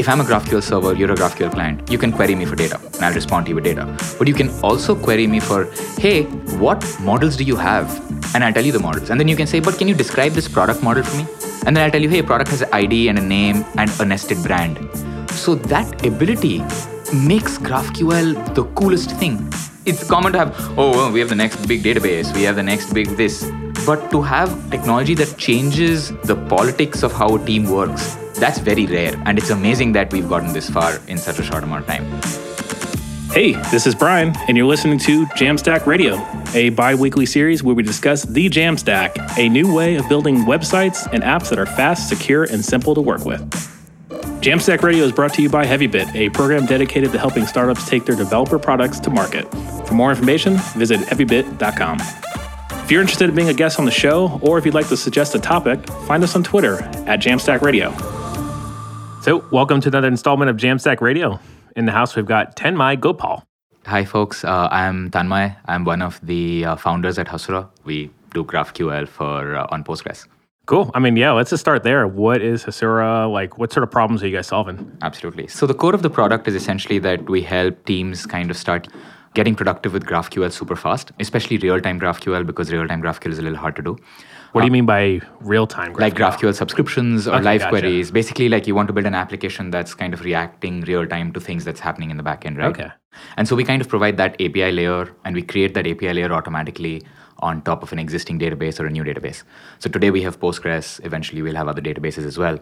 if I'm a GraphQL server, you're a GraphQL client, you can query me for data and I'll respond to you with data. But you can also query me for, hey, what models do you have? And I'll tell you the models. And then you can say, but can you describe this product model for me? And then I'll tell you, hey, product has an ID and a name and a nested brand. So that ability makes GraphQL the coolest thing. It's common to have, oh, we have the next big database, we have the next big this. But to have technology that changes the politics of how a team works, that's very rare. And it's amazing that we've gotten this far in such a short amount of time. Hey, this is Brian, and you're listening to Jamstack Radio, a bi weekly series where we discuss the Jamstack, a new way of building websites and apps that are fast, secure, and simple to work with. Jamstack Radio is brought to you by HeavyBit, a program dedicated to helping startups take their developer products to market. For more information, visit heavybit.com. If you're interested in being a guest on the show, or if you'd like to suggest a topic, find us on Twitter at Jamstack Radio. So, welcome to another installment of Jamstack Radio. In the house, we've got Tanmai Gopal. Hi, folks. Uh, I'm Tanmai. I'm one of the uh, founders at Hasura. We do GraphQL for uh, on Postgres. Cool. I mean, yeah, let's just start there. What is Hasura? Like, what sort of problems are you guys solving? Absolutely. So, the core of the product is essentially that we help teams kind of start getting productive with GraphQL super fast, especially real time GraphQL, because real time GraphQL is a little hard to do. What do you uh, mean by real time? Like GraphQL subscriptions or Okay, live gotcha. queries. Basically, like you want to build an application that's kind of reacting real time to things that's happening in the backend, right? Okay. And so we kind of provide that API layer and we create that API layer automatically on top of an existing database or a new database. So today we have Postgres, eventually we'll have other databases as well.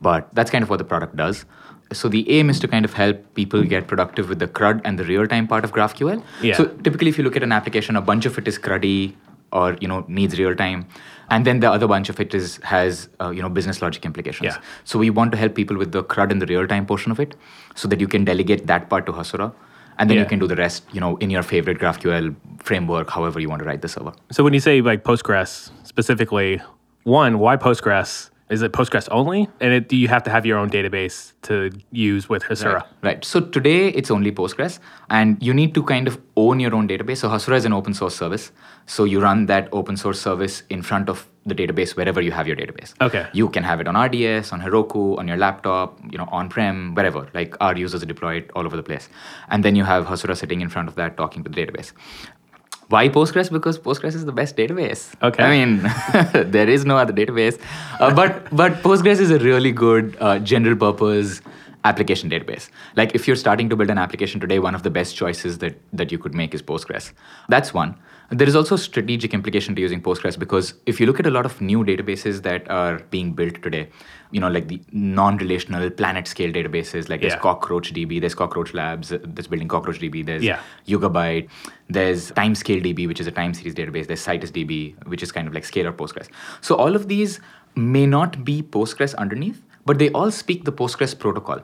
But that's kind of what the product does. So the aim is to kind of help people get productive with the CRUD and the real-time part of GraphQL. Yeah. So typically if you look at an application, a bunch of it is CRUDy or you know needs real time and then the other bunch of it is has uh, you know business logic implications Yeah. so we want to help people with the crud and the real time portion of it so that you can delegate that part to hasura and then Yeah. you can do the rest you know in your favorite graphql framework however you want to write the server So, when you say like Postgres specifically, one, why Postgres? Is it Postgres only? And it, do you have to have your own database to use with Hasura? Right. right. So today it's only Postgres, and you need to kind of own your own database. So Hasura is an open source service. So you run that open source service in front of the database wherever you have your database. Okay. You can have it on RDS, on Heroku, on your laptop, you know, on-prem, wherever. Like our users deploy it all over the place, and then you have Hasura sitting in front of that talking to the database. Why Postgres? Because Postgres is the best database. Okay. I mean, there is no other database, uh, but but Postgres is a really good uh, general purpose application database. Like if you're starting to build an application today, one of the best choices that that you could make is Postgres. That's one. There is also a strategic implication to using Postgres because if you look at a lot of new databases that are being built today, you know, like the non-relational planet scale databases, like Yeah. there's CockroachDB, there's Cockroach Labs uh, that's building Cockroach DB, there's Yeah. Yugabyte, there's Timescale DB, which is a time series database, there's Citus DB, which is kind of like scalar Postgres. So all of these may not be Postgres underneath, but they all speak the Postgres protocol.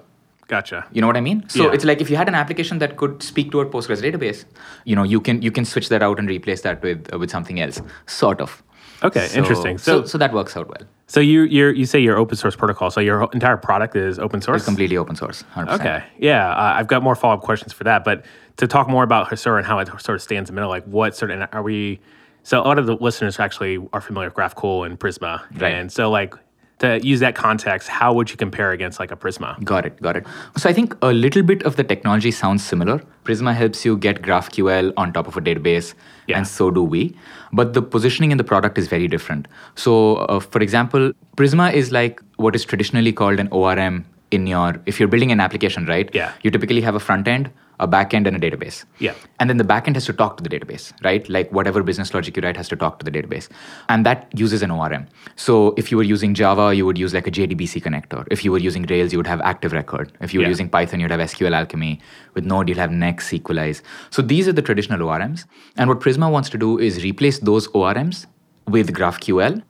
Gotcha. You know what I mean? So Yeah. it's like if you had an application that could speak to a Postgres database, you know, you can you can switch that out and replace that with uh, with something else, sort of. Okay, So- interesting. So, So, so that works out well. so you you you say your open source protocol. So your entire product is open source. It's completely open source. 100%. Okay. Yeah, uh, I've got more follow up questions for that. But to talk more about Hasura and how it sort of stands in the middle, like what sort of are we? So a lot of the listeners actually are familiar with GraphQL and Prisma, Right. and so like to use that context, how would you compare against like a Prisma? Got it, got it. So I think a little bit of the technology sounds similar. Prisma helps you get GraphQL on top of a database, Yeah. and so do we. But the positioning in the product is very different. So, uh, for example, Prisma is like what is traditionally called an ORM in your, if you're building an application, right? Yeah. You typically have a front end, a backend and a database. Yeah. And then the backend has to talk to the database, right? Like whatever business logic you write has to talk to the database. And that uses an ORM. So if you were using Java, you would use like a JDBC connector. If you were using Rails, you would have Active Record. If you were Yeah. using Python, you'd have SQL Alchemy. With Node, you'd have Knex, Sequelize. So these are the traditional ORMs. And what Prisma wants to do is replace those ORMs with GraphQL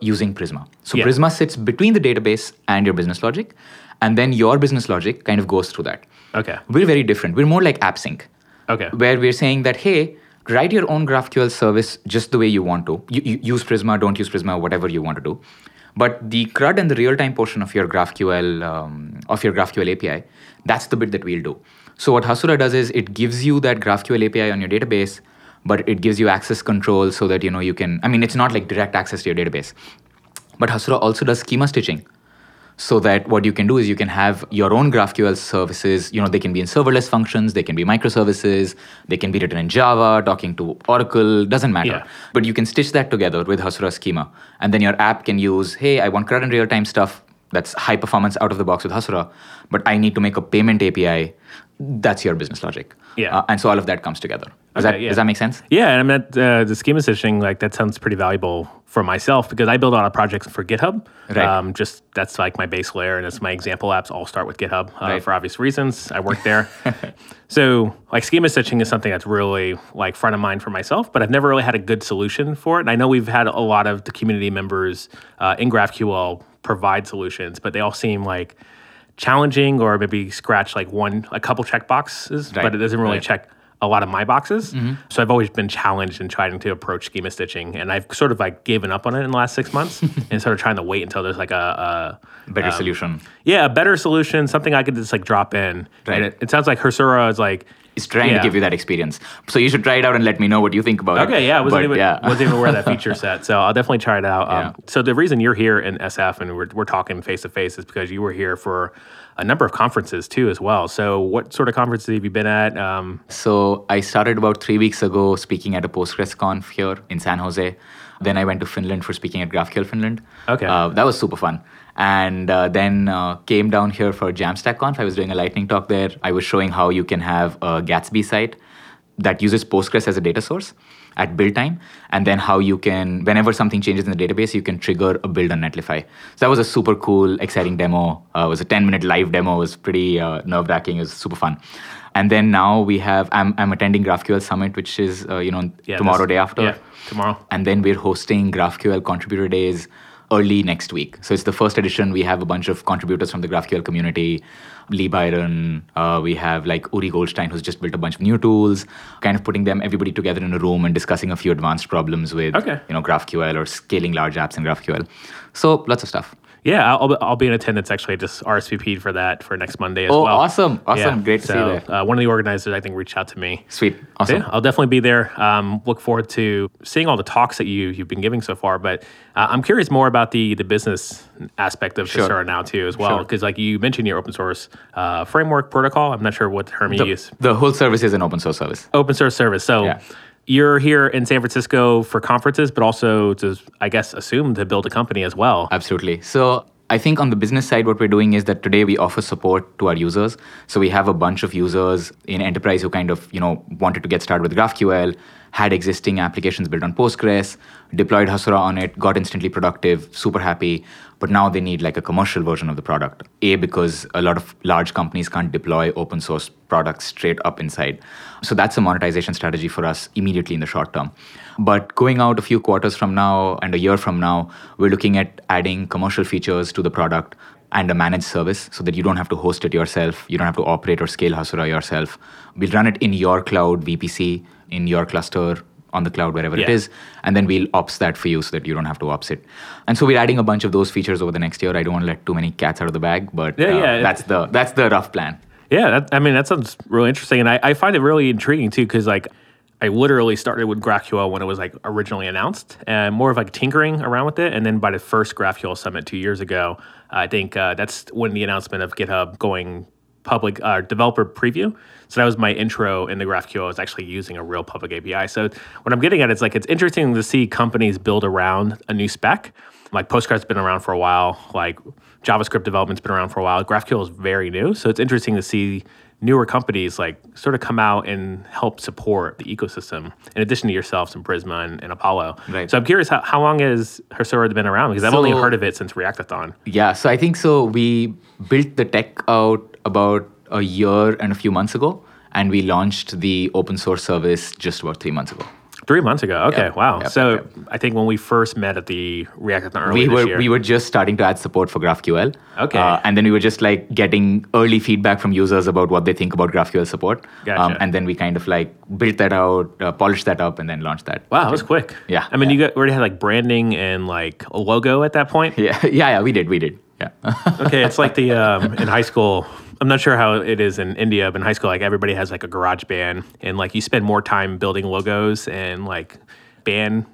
using Prisma. So Yeah. Prisma sits between the database and your business logic. And then your business logic kind of goes through that. Okay. We're very different. We're more like AppSync Okay. where we're saying that hey write your own graphql service just the way you want to you, you use prisma don't use prisma whatever you want to do but the crud and the real-time portion of your graphql um, of your graphql api that's the bit that we'll do so what hasura does is it gives you that graphql api on your database but it gives you access control so that you know you can i mean it's not like direct access to your database but hasura also does schema stitching so that what you can do is you can have your own GraphQL services. You know, they can be in serverless functions, they can be microservices, they can be written in Java, talking to Oracle, doesn't matter. Yeah. But you can stitch that together with Hasura schema. And then your app can use, hey, I want current real time stuff that's high performance out of the box with Hasura, but I need to make a payment API. That's your business logic. Yeah. Uh, and so all of that comes together. Does, Okay, that, yeah. does that make sense? Yeah, and I meant uh, the schema stitching. Like that sounds pretty valuable for myself because I build a lot of projects for GitHub. Right. Um, just that's like my base layer, and it's my example apps all start with GitHub uh, Right. for obvious reasons. I work there, so like schema stitching is something that's really like front of mind for myself. But I've never really had a good solution for it. And I know we've had a lot of the community members uh, in GraphQL provide solutions, but they all seem like challenging or maybe scratch like one a couple check boxes, Right, but it doesn't really check a lot of my boxes. Mm-hmm. So I've always been challenged in trying to approach schema stitching, and I've sort of like given up on it in the last six months and sort of trying to wait until there's like a, a Better solution. yeah a better solution, something I could just like drop in. Right. And it, it sounds like Hasura is like It's trying Yeah. to give you that experience. So you should try it out and let me know what you think about it. Okay, yeah, I wasn't But, even yeah. wasn't even aware of that feature set, so I'll definitely try it out. Um, Yeah. So the reason you're here in SF and we're, we're talking face to face is because you were here for a number of conferences too as well. So what sort of conferences have you been at? Um, So I started about three weeks ago speaking at a PostgresConf here in San Jose. Then I went to Finland for speaking at GraphQL Finland. Okay. Uh, that was super fun. And uh, then uh, came down here for JamstackConf. I was doing a lightning talk there. I was showing how you can have a Gatsby site that uses Postgres as a data source at build time, and then how you can, whenever something changes in the database, you can trigger a build on Netlify. So that was a super cool, exciting demo. Uh, it was a 10 minute live demo. It was pretty uh, nerve wracking. It was super fun. And then now we have, I'm, I'm attending GraphQL Summit, which is, uh, you know, yeah, tomorrow, day after. Yeah, tomorrow. And then we're hosting GraphQL contributor days early next week. So it's the first edition. We have a bunch of contributors from the GraphQL community. Lee Byron, uh, we have like Uri Goldshtein, who's just built a bunch of new tools, kind of putting them, everybody together in a room and discussing a few advanced problems with, Okay. you know, GraphQL or scaling large apps in GraphQL. So lots of stuff. Yeah, I'll, I'll be in attendance actually. I just RSVP'd for that for next Monday as Oh, well. awesome. Awesome. Yeah, Great to so, see you there. Uh, one of the organizers, I think, reached out to me. Sweet. So, Awesome. yeah, I'll definitely be there. Um, look forward to seeing all the talks that you you've been giving so far. But uh, I'm curious more about the the business aspect of Sure. Hasura now too, as well. Sure. Because like you mentioned your open source uh, framework protocol. I'm not sure what term you use. the whole service is an open source service. Open source service. So. Yeah. You're here in San Francisco for conferences, but also to, I guess, assume to build a company as well. Absolutely. So I think on the business side, what we're doing is that today we offer support to our users. So we have a bunch of users in enterprise who kind of, you know, wanted to get started with GraphQL, had existing applications built on Postgres, deployed Hasura on it, got instantly productive, super happy, but now they need like a commercial version of the product. A, because a lot of large companies can't deploy open source products straight up inside. So that's a monetization strategy for us immediately in the short term. But going out a few quarters from now and a year from now, we're looking at adding commercial features to the product and a managed service so that you don't have to host it yourself. You don't have to operate or scale Hasura yourself. We'll run it in your cloud VPC, in your cluster, on the cloud, wherever it Yeah. is. And then we'll ops that for you so that you don't have to ops it. And so we're adding a bunch of those features over the next year. I don't want to let too many cats out of the bag, but Yeah, uh, yeah. that's the that's the rough plan. Yeah, that, I mean that sounds really interesting, and I, I find it really intriguing too because like I literally started with GraphQL when it was like originally announced, and more of like tinkering around with it, and then by the first GraphQL summit two years ago, I think uh, that's when the announcement of GitHub going public uh, developer preview. So that was my intro into GraphQL. I was actually using a real public API. So what I'm getting at is like it's interesting to see companies build around a new spec. Like Postgres has been around for a while. Like JavaScript development's been around for a while. GraphQL is very new. So it's interesting to see newer companies like sort of come out and help support the ecosystem in addition to yourselves and Prisma and, and Apollo. Right. So I'm curious how, how long has Hasura been around? Because I've only heard of it since Reactathon. Yeah, so I think so. We built the tech out about a year and a few months ago, and we launched the open source service just about three months ago. Three months ago. Okay, Yep, wow. yep, so yep, I think when we first met at the Reactathon earlier we were year. we were just starting to add support for GraphQL. Okay. Uh, and then we were just like getting early feedback from users about what they think about GraphQL support. Um, and then we kind of like built that out, uh, polished that up, and then launched that. Wow, that was quick. Yeah, I mean, yeah. you got, already had like branding and like a logo at that point. Yeah, yeah, yeah. We did, we did. Yeah. okay, it's like the um, in high school. I'm not sure how it is in India, but in high school, like everybody has like a garage band, and like you spend more time building logos and like band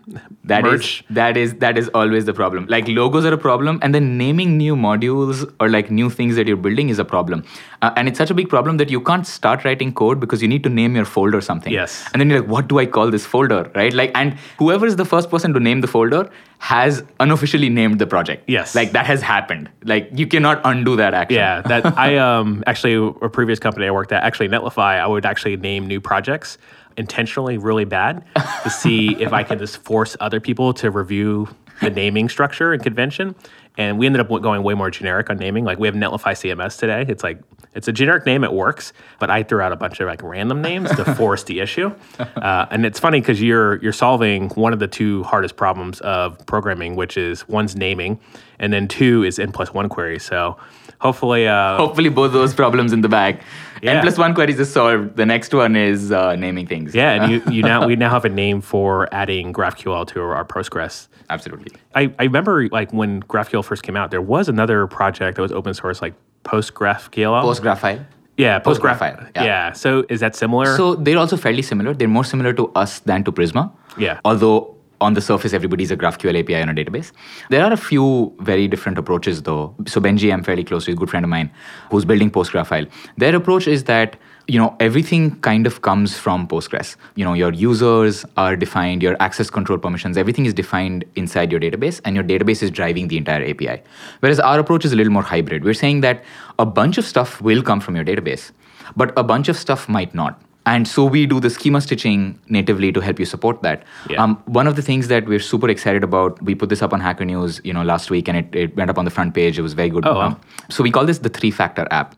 That is merch. that is that is always the problem. Like logos are a problem, and then naming new modules or like new things that you're building is a problem. Uh, and it's such a big problem that you can't start writing code because you need to name your folder something. Yes. And then you're like, what do I call this folder, right? Like, and whoever is the first person to name the folder has unofficially named the project. Yes. Like that has happened. Like you cannot undo that action. Yeah, that I um actually a previous company I worked at, actually Netlify, I would actually name new projects intentionally really bad to see if I could just force other people to review the naming structure and convention. And we ended up going way more generic on naming. Like we have Netlify CMS today. It's like it's a generic name. It works, but I threw out a bunch of like random names to force the issue. Uh, and it's funny because you're you're solving one of the two hardest problems of programming, which is one's naming, and then two is n plus one queries. So hopefully, uh, Hopefully, both those problems in the back Yeah. N plus one queries is solved. The next one is uh, naming things. yeah, and you, you now we now have a name for adding GraphQL to our Postgres. Absolutely. I, I remember like when GraphQL first came out, there was another project that was open source, like PostGraphQL. PostGraphile. yeah, PostGraphile, Yeah. yeah. So is that similar? So they're also fairly similar. They're more similar to us than to Prisma. Yeah. Although on the surface, everybody's a GraphQL API on a database. There are a few very different approaches, though. So Benjie, I'm fairly close to, a good friend of mine, who's building PostGraphile. Their approach is that you know everything kind of comes from Postgres. You know your users are defined, your access control permissions, everything is defined inside your database, and your database is driving the entire API. Whereas our approach is a little more hybrid. We're saying that a bunch of stuff will come from your database, but a bunch of stuff might not. And so we do the schema stitching natively to help you support that. Yeah. Um, one of the things that we're super excited about, we put this up on Hacker News, you know, last week, and it, it went up on the front page. It was very good. Oh, wow. So we call this the three-factor app,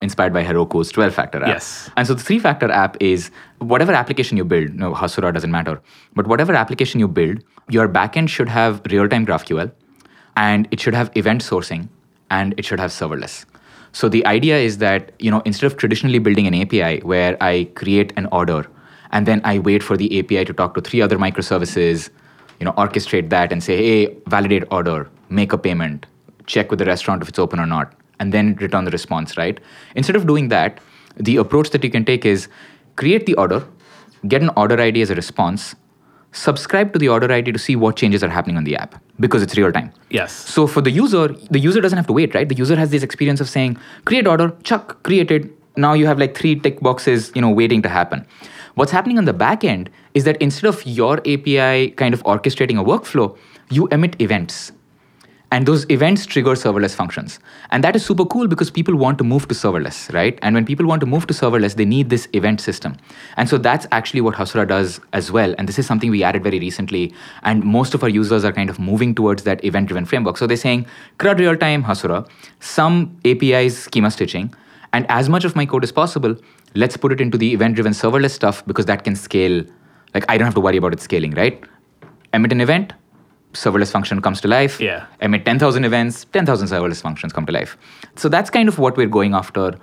inspired by Heroku's 12-factor app. Yes. And so the three-factor app is whatever application you build. No, Hasura doesn't matter, but whatever application you build, your backend should have real-time GraphQL, and it should have event sourcing, and it should have serverless. So the idea is that you know instead of traditionally building an API where I create an order and then I wait for the API to talk to three other microservices, you know, orchestrate that and say, hey, validate order, make a payment, check with the restaurant if it's open or not, and then return the response, right? Instead of doing that, the approach that you can take is create the order, get an order ID as a response, subscribe to the order ID to see what changes are happening on the app because it's real time. yes. So for the user, the user doesn't have to wait, right? The user has this experience of saying, create order, chuck, created. Now you have like three tick boxes, you know, waiting to happen. What's happening on the back end is that instead of your API kind of orchestrating a workflow, you emit events. And those events trigger serverless functions. And that is super cool because people want to move to serverless, right? And when people want to move to serverless, they need this event system. And so that's actually what Hasura does as well. And this is something we added very recently. And most of our users are kind of moving towards that event driven framework. So they're saying, CRUD real time Hasura, some APIs schema stitching, and as much of my code as possible, let's put it into the event driven serverless stuff because that can scale. Like I don't have to worry about it scaling, right? Emit an event, serverless function comes to life. Yeah. Emit 10,000 events, 10,000 serverless functions come to life. So that's kind of what we're going after.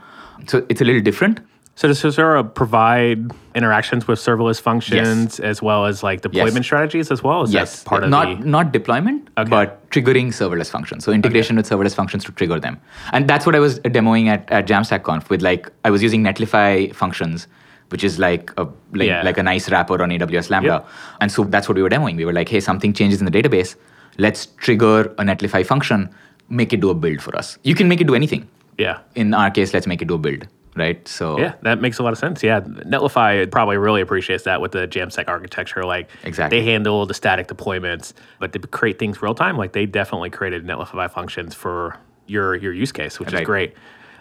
So it's a little different. So does Hasura provide interactions with serverless functions as well as like deployment strategies as well? Is yes. part of not the not deployment, Okay. but triggering serverless functions. So integration with serverless functions to trigger them. And that's what I was demoing at, at Jamstack Conf with like I was using Netlify functions, which is like a like, Yeah. like a nice wrapper on AWS Lambda. Yep. And so that's what we were demoing. We were like, hey, something changes in the database. Let's trigger a Netlify function, make it do a build for us. You can make it do anything. Yeah. In our case, let's make it do a build, right? So Yeah, that makes a lot of sense. Yeah, Netlify probably really appreciates that with the Jamstack architecture. Like, Exactly. they handle the static deployments, but to create things real time, like they definitely created Netlify functions for your your use case, which is great.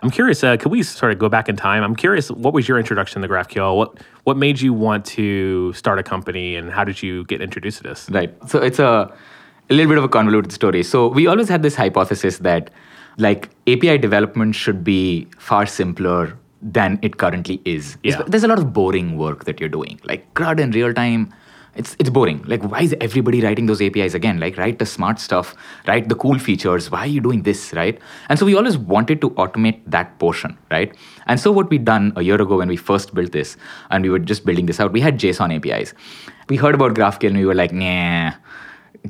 I'm curious. Uh, could we sort of go back in time? I'm curious. What was your introduction to GraphQL? What what made you want to start a company, and how did you get introduced to this? Right. So it's a, a little bit of a convoluted story. So we always had this hypothesis that like API development should be far simpler than it currently is. Yeah. There's a lot of boring work that you're doing. Like CRUD in real time, it's it's boring. Like why is everybody writing those APIs again? Like write the smart stuff, write the cool features. Why are you doing this, right? And so we always wanted to automate that portion, right? And so what we done a year ago when we first built this, and we were just building this out, we had JSON APIs. We heard about GraphQL and we were like, nah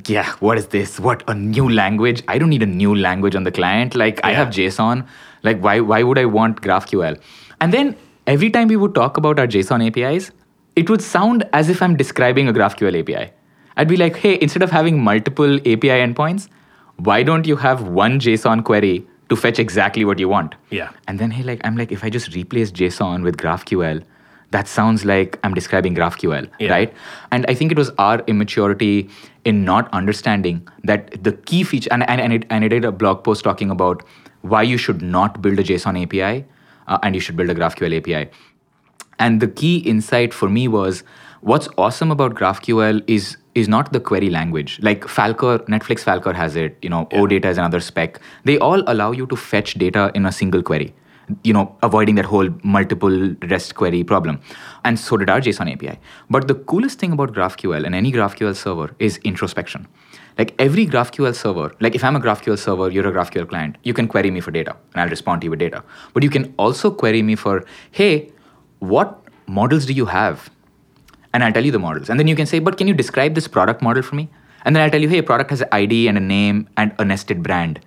yeah, what is this? What a new language? I don't need a new language on the client. Like I have JSON. Like why why would I want GraphQL? And then every time we would talk about our JSON APIs, it would sound as if I'm describing a GraphQL API. I'd be like, hey, instead of having multiple API endpoints, why don't you have one JSON query to fetch exactly what you want? Yeah. And then hey, like I'm like, if I just replace JSON with GraphQL, that sounds like I'm describing GraphQL, Yeah. right? And I think it was our immaturity in not understanding that the key feature, and, and, and, it, and I did a blog post talking about why you should not build a JSON API uh, and you should build a GraphQL API. And the key insight for me was what's awesome about GraphQL is is not the query language. Like Falcor, Netflix Falcor has it, you know, OData is another spec. They all allow you to fetch data in a single query, you know, avoiding that whole multiple REST query problem. And so did our JSON API. But the coolest thing about GraphQL and any GraphQL server is introspection. Like every GraphQL server, like if I'm a GraphQL server, you're a GraphQL client, you can query me for data and I'll respond to you with data. But you can also query me for, hey, what models do you have? And I'll tell you the models. And then you can say, but can you describe this product model for me? And then I'll tell you, hey, a product has an ID and a name and a nested brand.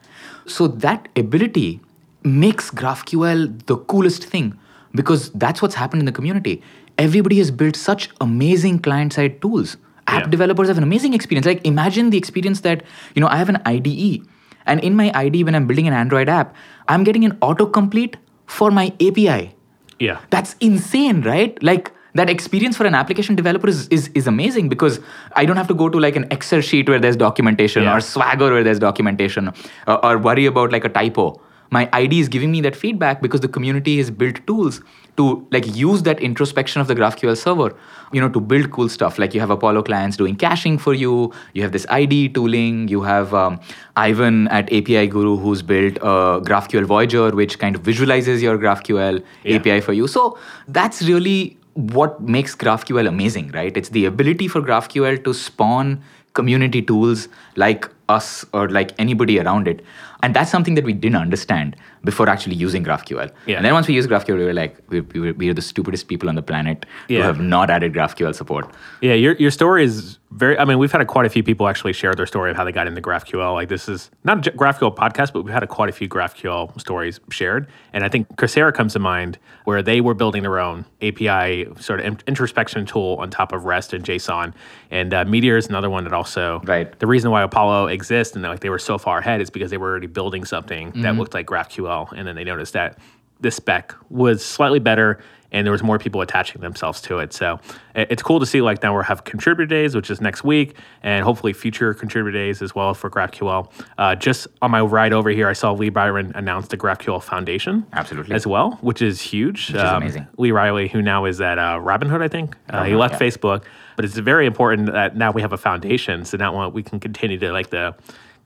So that ability makes GraphQL the coolest thing because that's what's happened in the community. Everybody has built such amazing client-side tools. App Yeah. developers have an amazing experience. Like imagine the experience that, you know, I have an IDE. And in my IDE, when I'm building an Android app, I'm getting an autocomplete for my API. Yeah. That's insane, right? Like that experience for an application developer is, is, is amazing because I don't have to go to like an Excel sheet where there's documentation Yeah. or Swagger where there's documentation uh, or worry about like a typo. My ID is giving me that feedback because the community has built tools to like use that introspection of the GraphQL server, you know, to build cool stuff. Like you have Apollo clients doing caching for you. You have this ID tooling. You have um, Ivan at API Guru who's built a GraphQL Voyager, which kind of visualizes your GraphQL Yeah. API for you. So that's really what makes GraphQL amazing, right? It's the ability for GraphQL to spawn community tools like us or like anybody around it. And that's something that we didn't understand before actually using GraphQL. Yeah. And then once we use GraphQL, we were like, we, we, were, we are the stupidest people on the planet Yeah. who have not added GraphQL support. Yeah, your your story is very. I mean, we've had a, quite a few people actually share their story of how they got into GraphQL. Like this is not a GraphQL podcast, but we've had a, quite a few GraphQL stories shared. And I think Coursera comes to mind, where they were building their own API sort of in- introspection tool on top of REST and JSON. And uh, Meteor is another one that also. Right. The reason why Apollo exists and like they were so far ahead is because they were already building something Mm-hmm. that looked like GraphQL, and then they noticed that this spec was slightly better and there was more people attaching themselves to it. So it's cool to see like now we have contributor days, which is next week, and hopefully future contributor days as well for GraphQL. Uh, just on my ride over here, I saw Lee Byron announce the GraphQL Foundation Absolutely. as well, which is huge. Which is amazing. Lee Byron, who now is at uh, Robinhood, I think. Uh, he left yeah. Facebook, but it's very important that now we have a foundation, so now we can continue to like the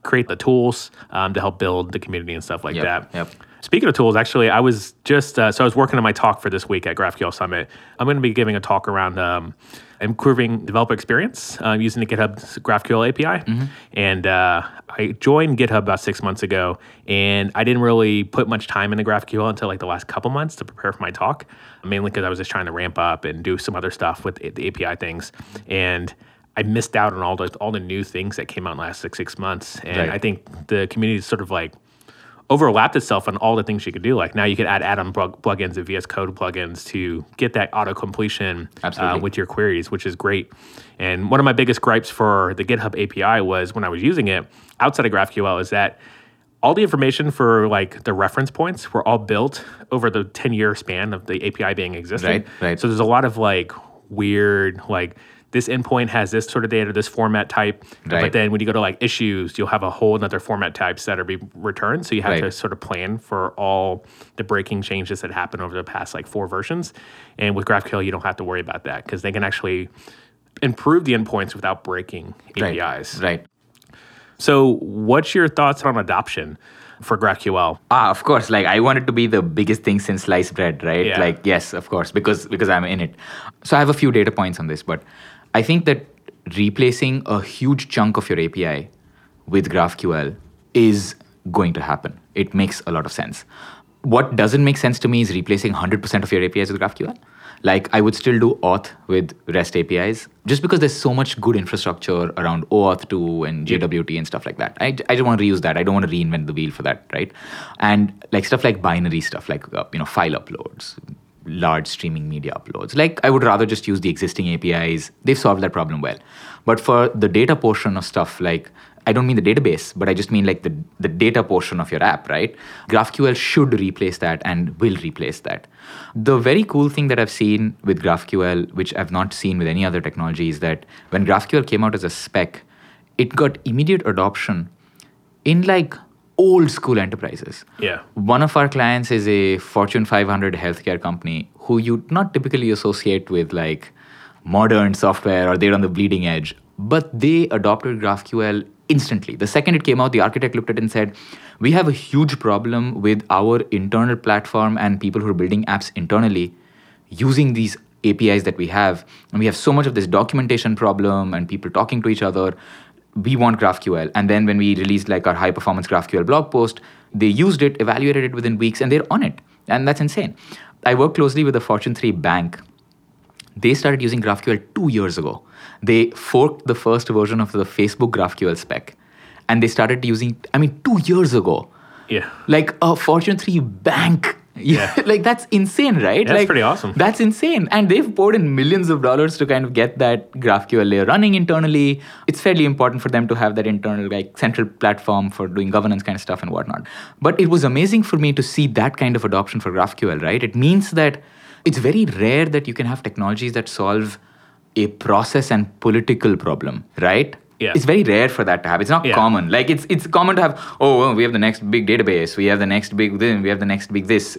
create the tools um, to help build the community and stuff like Yep, that. yep. Speaking of tools, actually, I was just uh, so I was working on my talk for this week at GraphQL Summit. I'm going to be giving a talk around um, improving developer experience uh, using the GitHub GraphQL API. And uh, I joined GitHub about six months ago, and I didn't really put much time into GraphQL until like the last couple months to prepare for my talk, mainly because I was just trying to ramp up and do some other stuff with the the API things. And I missed out on all the all the new things that came out in the last six six months, and Right. I think the community is sort of like overlapped itself on all the things you could do. Like now you could add add-on plug- plugins and VS Code plugins to get that auto completion uh, with your queries, which is great. And one of my biggest gripes for the GitHub API was when I was using it outside of GraphQL is that all the information for like the reference points were all built over the 10 year span of the API being existing. Right, right. So there's a lot of like weird like this endpoint has this sort of data, this format type. But then when you go to like issues, you'll have a whole other format types that are being returned. So you have Right. to sort of plan for all the breaking changes that happen over the past like four versions. And with GraphQL, you don't have to worry about that because they can actually improve the endpoints without breaking Right. APIs. Right. So what's your thoughts on adoption for GraphQL? Ah, of course. Like I want it to be the biggest thing since sliced bread, right? Yeah. Like yes, of course, because because I'm in it. So I have a few data points on this, but I think that replacing a huge chunk of your API with GraphQL is going to happen. It makes a lot of sense. What doesn't make sense to me is replacing 100% of your APIs with GraphQL. Like I would still do auth with REST APIs just because there's so much good infrastructure around OAuth 2 and JWT and stuff like that. I, I don't want to reuse that. I don't want to reinvent the wheel for that, right? And like stuff like binary stuff, like uh, you know file uploads, large streaming media uploads. Like, I would rather just use the existing APIs. They've solved that problem well. But for the data portion of stuff, like, I don't mean the database, but I just mean like the, the data portion of your app, right? GraphQL should replace that and will replace that. The very cool thing that I've seen with GraphQL, which I've not seen with any other technology, is that when GraphQL came out as a spec, it got immediate adoption in like old school enterprises. Yeah. One of our clients is a Fortune 500 healthcare company who you'd not typically associate with like modern software or they're on the bleeding edge, but they adopted GraphQL instantly. The second it came out, the architect looked at it and said, We have a huge problem with our internal platform and people who are building apps internally using these APIs that we have. And we have so much of this documentation problem and people talking to each other. We want GraphQL. And then when we released like our high performance GraphQL blog post, they used it, evaluated it within weeks, and they're on it. And that's insane. I work closely with a Fortune 3 bank. They started using GraphQL two years ago they forked the first version of the Facebook GraphQL spec. And they started using, I mean, two years ago. Yeah. Like a Fortune 3 bank. Yeah. like that's insane, right? That's like, pretty awesome. That's insane. And they've poured in millions of dollars to kind of get that GraphQL layer running internally. It's fairly important for them to have that internal, like, central platform for doing governance kind of stuff and whatnot. But it was amazing for me to see that kind of adoption for GraphQL, right? It means that it's very rare that you can have technologies that solve a process and political problem, right? Yeah. It's very rare for that to happen. It's not Yeah. common. Like it's it's common to have, oh, well, we have the next big database, we have the next big this, we have the next big this.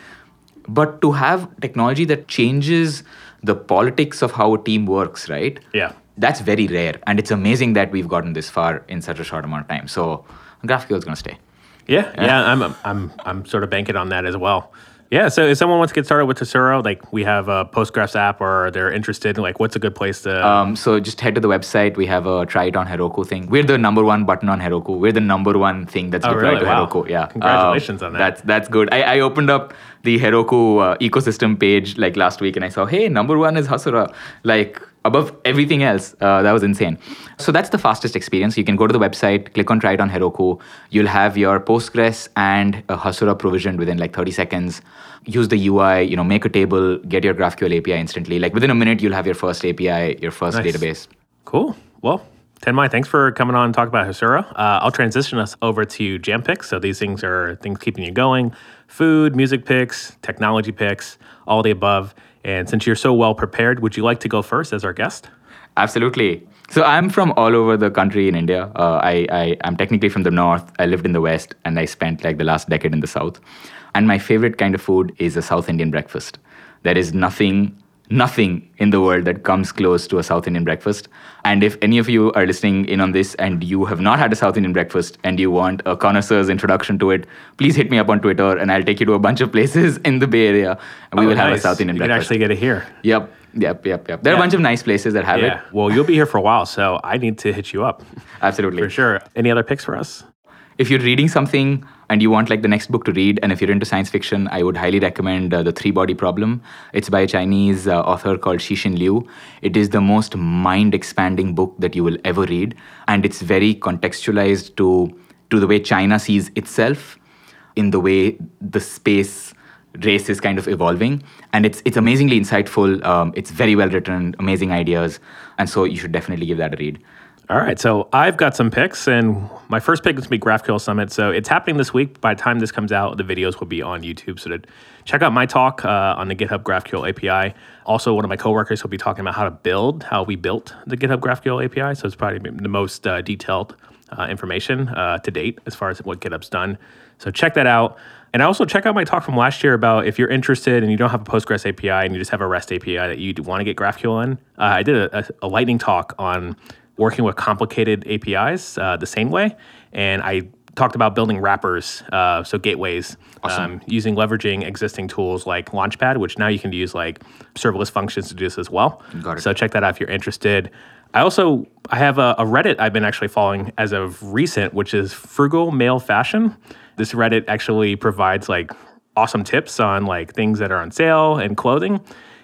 But to have technology that changes the politics of how a team works, right? Yeah. That's very rare. And it's amazing that we've gotten this far in such a short amount of time. So GraphQL is gonna stay. Yeah, yeah, I'm I'm I'm sort of banking on that as well. Yeah, so if someone wants to get started with Hasura, like we have a Postgres app, or they're interested, like what's a good place to? Um, so just head to the website. We have a try it on Heroku thing. We're the number one button on Heroku. We're the number one thing that's Oh, deployed really? to Wow. Heroku. Yeah. Congratulations Um, on that. That's that's good. I, I opened up the Heroku uh, ecosystem page like last week, and I saw, hey, number one is Hasura. Like above everything else. Uh, that was insane. So that's the fastest experience. You can go to the website, click on try it on Heroku. You'll have your Postgres and a Hasura provisioned within like 30 seconds. Use the UI, you know, make a table, get your GraphQL API instantly. Like within a minute, you'll have your first API, your first Nice. database. Cool. Well, Tanmai, thanks for coming on and talk about Hasura. Uh, I'll transition us over to Jam Picks. So these things are things keeping you going: food, music picks, technology picks, all the above. And since you're so well prepared, would you like to go first as our guest? Absolutely. So I'm from all over the country in India. Uh, I, I I'm technically from the north. I lived in the west, and I spent like the last decade in the south. And my favorite kind of food is a South Indian breakfast. There is nothing nothing in the world that comes close to a South Indian breakfast. And if any of you are listening in on this and you have not had a South Indian breakfast and you want a connoisseur's introduction to it, please hit me up on Twitter and I'll take you to a bunch of places in the Bay Area and we Oh, will have a. South Indian breakfast. You can actually get it here. Yep, yep, yep, yep. There are Yeah. a bunch of nice places that have Yeah. it. Well, you'll be here for a while, so I need to hit you up Absolutely. for sure. Any other picks for us? If you're reading something and you want like the next book to read, and if you're into science fiction, I would highly recommend uh, The Three Body Problem. It's by a Chinese uh, author called Cixin Liu. It is the most mind expanding book that you will ever read, and it's very contextualized to, to the way China sees itself in the way the space race is kind of evolving and it's it's amazingly insightful um, it's very well written amazing ideas and so you should definitely give that a read All right, so I've got some picks, and my first pick is going to be GraphQL Summit. So it's happening this week. By the time this comes out, the videos will be on YouTube. So to check out my talk uh, on the GitHub GraphQL API. Also, one of my coworkers will be talking about how to build, how we built the GitHub GraphQL API. So it's probably the most uh, detailed uh, information uh, to date as far as what GitHub's done. So check that out. And also check out my talk from last year about if you're interested and you don't have a Postgres API and you just have a REST API that you want to get GraphQL in. Uh, I did a, a, a lightning talk on working with complicated APIs uh, the same way. And I talked about building wrappers, uh, so gateways, um, using leveraging existing tools like Launchpad, which now you can use like serverless functions to do this as well. Got it. So check that out if you're interested. I also I have a, a Reddit I've been actually following as of recent, which is Frugal Male Fashion. This Reddit actually provides like awesome tips on like things that are on sale and clothing.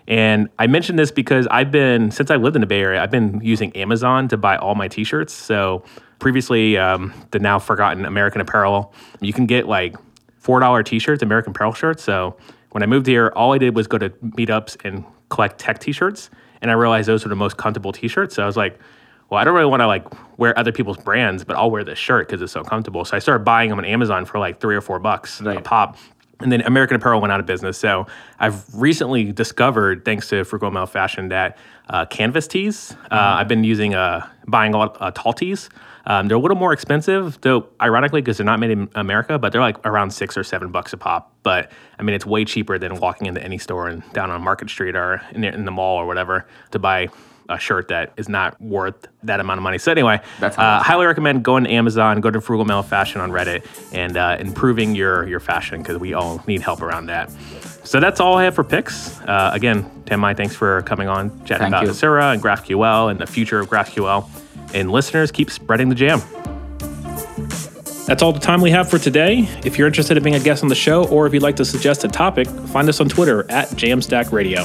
And I mentioned this because I've been, since I lived in the Bay Area, I've been using Amazon to buy all my t shirts. So previously, um, the now forgotten American Apparel, you can get like $4 t shirts, American Apparel shirts. So when I moved here, all I did was go to meetups and collect tech t-shirts, and I realized those were the most comfortable t-shirts. So I was like, well, I don't really want to like wear other people's brands, but I'll wear this shirt because it's so comfortable. So I started buying them on Amazon for like three or four bucks a pop. And then American Apparel went out of business. So I've recently discovered, thanks to Frugal Male Fashion, that uh, canvas tees. Uh, I've been using, uh, buying a lot uh, tall tees. Um, they're a little more expensive, though, ironically, because they're not made in America, but they're like around six or seven bucks a pop. But I mean, it's way cheaper than walking into any store and down on Market Street or in the, in the mall or whatever to buy a shirt that is not worth that amount of money. So anyway, That's uh, highly recommend going to Amazon, go to Frugal Male Fashion on Reddit, and uh, improving your your fashion because we all need help around that. So that's all I have for picks. Uh, again, Tanmai, thanks for coming on, chatting Thank about you. Hasura and GraphQL and the future of GraphQL. And listeners, keep spreading the jam. That's all the time we have for today. If you're interested in being a guest on the show, or if you'd like to suggest a topic, find us on Twitter at Jamstack Radio.